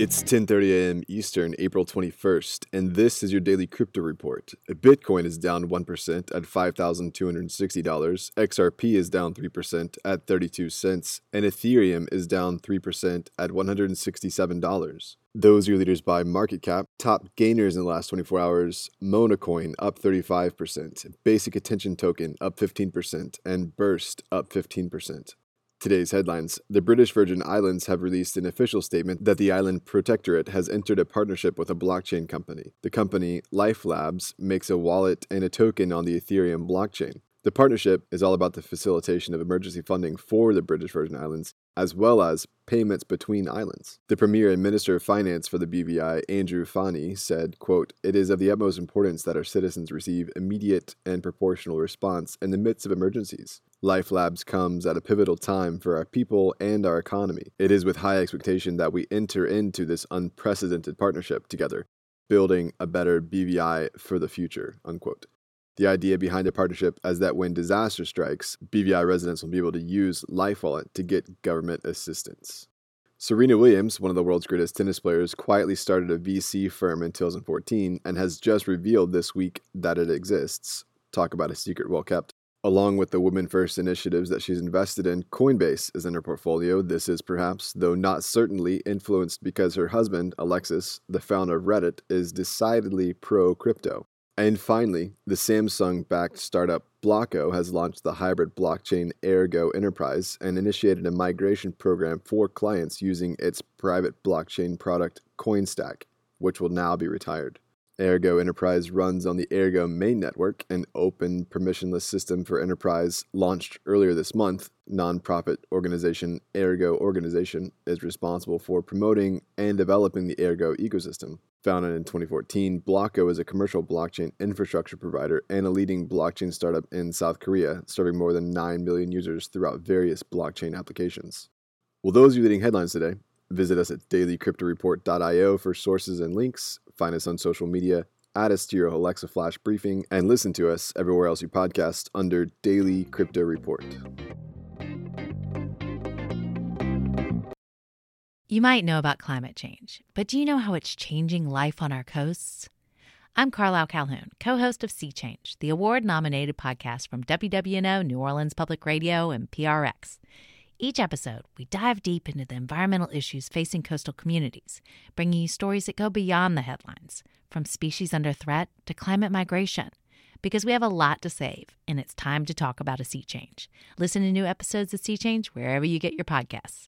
It's 10:30 a.m. Eastern, April 21st, and this is your daily crypto report. Bitcoin is down 1% at $5,260, XRP is down 3% at 32 cents, and Ethereum is down 3% at $167. Those are your leaders by market cap. Top gainers in the last 24 hours Monacoin up 35%, Basic Attention Token up 15%, and Burst up 15%. Today's headlines The British Virgin Islands have released an official statement that the island protectorate has entered a partnership with a blockchain company. The company, Life Labs, makes a wallet and a token on the Ethereum blockchain. The partnership is all about the facilitation of emergency funding for the British Virgin Islands, as well as payments between islands. The Premier and Minister of Finance for the BVI, Andrew Fahie, said, quote, It is of the utmost importance that our citizens receive immediate and proportional response in the midst of emergencies. Life Labs comes at a pivotal time for our people and our economy. It is with high expectation that we enter into this unprecedented partnership together, building a better BVI for the future. Unquote. The idea behind the partnership is that when disaster strikes, BVI residents will be able to use LifeWallet to get government assistance. Serena Williams, one of the world's greatest tennis players, quietly started a VC firm in 2014 and has just revealed this week that it exists. Talk about a secret well kept. Along with the women first initiatives that she's invested in, Coinbase is in her portfolio. This is perhaps, though not certainly, influenced because her husband, Alexis, the founder of Reddit, is decidedly pro crypto. And finally, the Samsung backed startup Blocko has launched the hybrid blockchain Aergo Enterprise and initiated a migration program for clients using its private blockchain product CoinStack, which will now be retired. Aergo Enterprise runs on the Aergo main network, an open permissionless system for enterprise launched earlier this month. Nonprofit organization Aergo Organization is responsible for promoting and developing the Aergo ecosystem. Founded in 2014, Blocko is a commercial blockchain infrastructure provider and a leading blockchain startup in South Korea, serving more than 9 million users throughout various blockchain applications. Well, those are your leading headlines today. Visit us at dailycryptoreport.io for sources and links. Find us on social media, add us to your Alexa Flash briefing, and listen to us everywhere else you podcast under Daily Crypto Report. You might know about climate change, but do you know how it's changing life on our coasts? I'm Carlyle Calhoun, co host of Sea Change, the award nominated podcast from WWNO, New Orleans Public Radio, and PRX. Each episode, we dive deep into the environmental issues facing coastal communities, bringing you stories that go beyond the headlines, from species under threat to climate migration. Because we have a lot to save, and it's time to talk about a sea change. Listen to new episodes of Sea Change wherever you get your podcasts.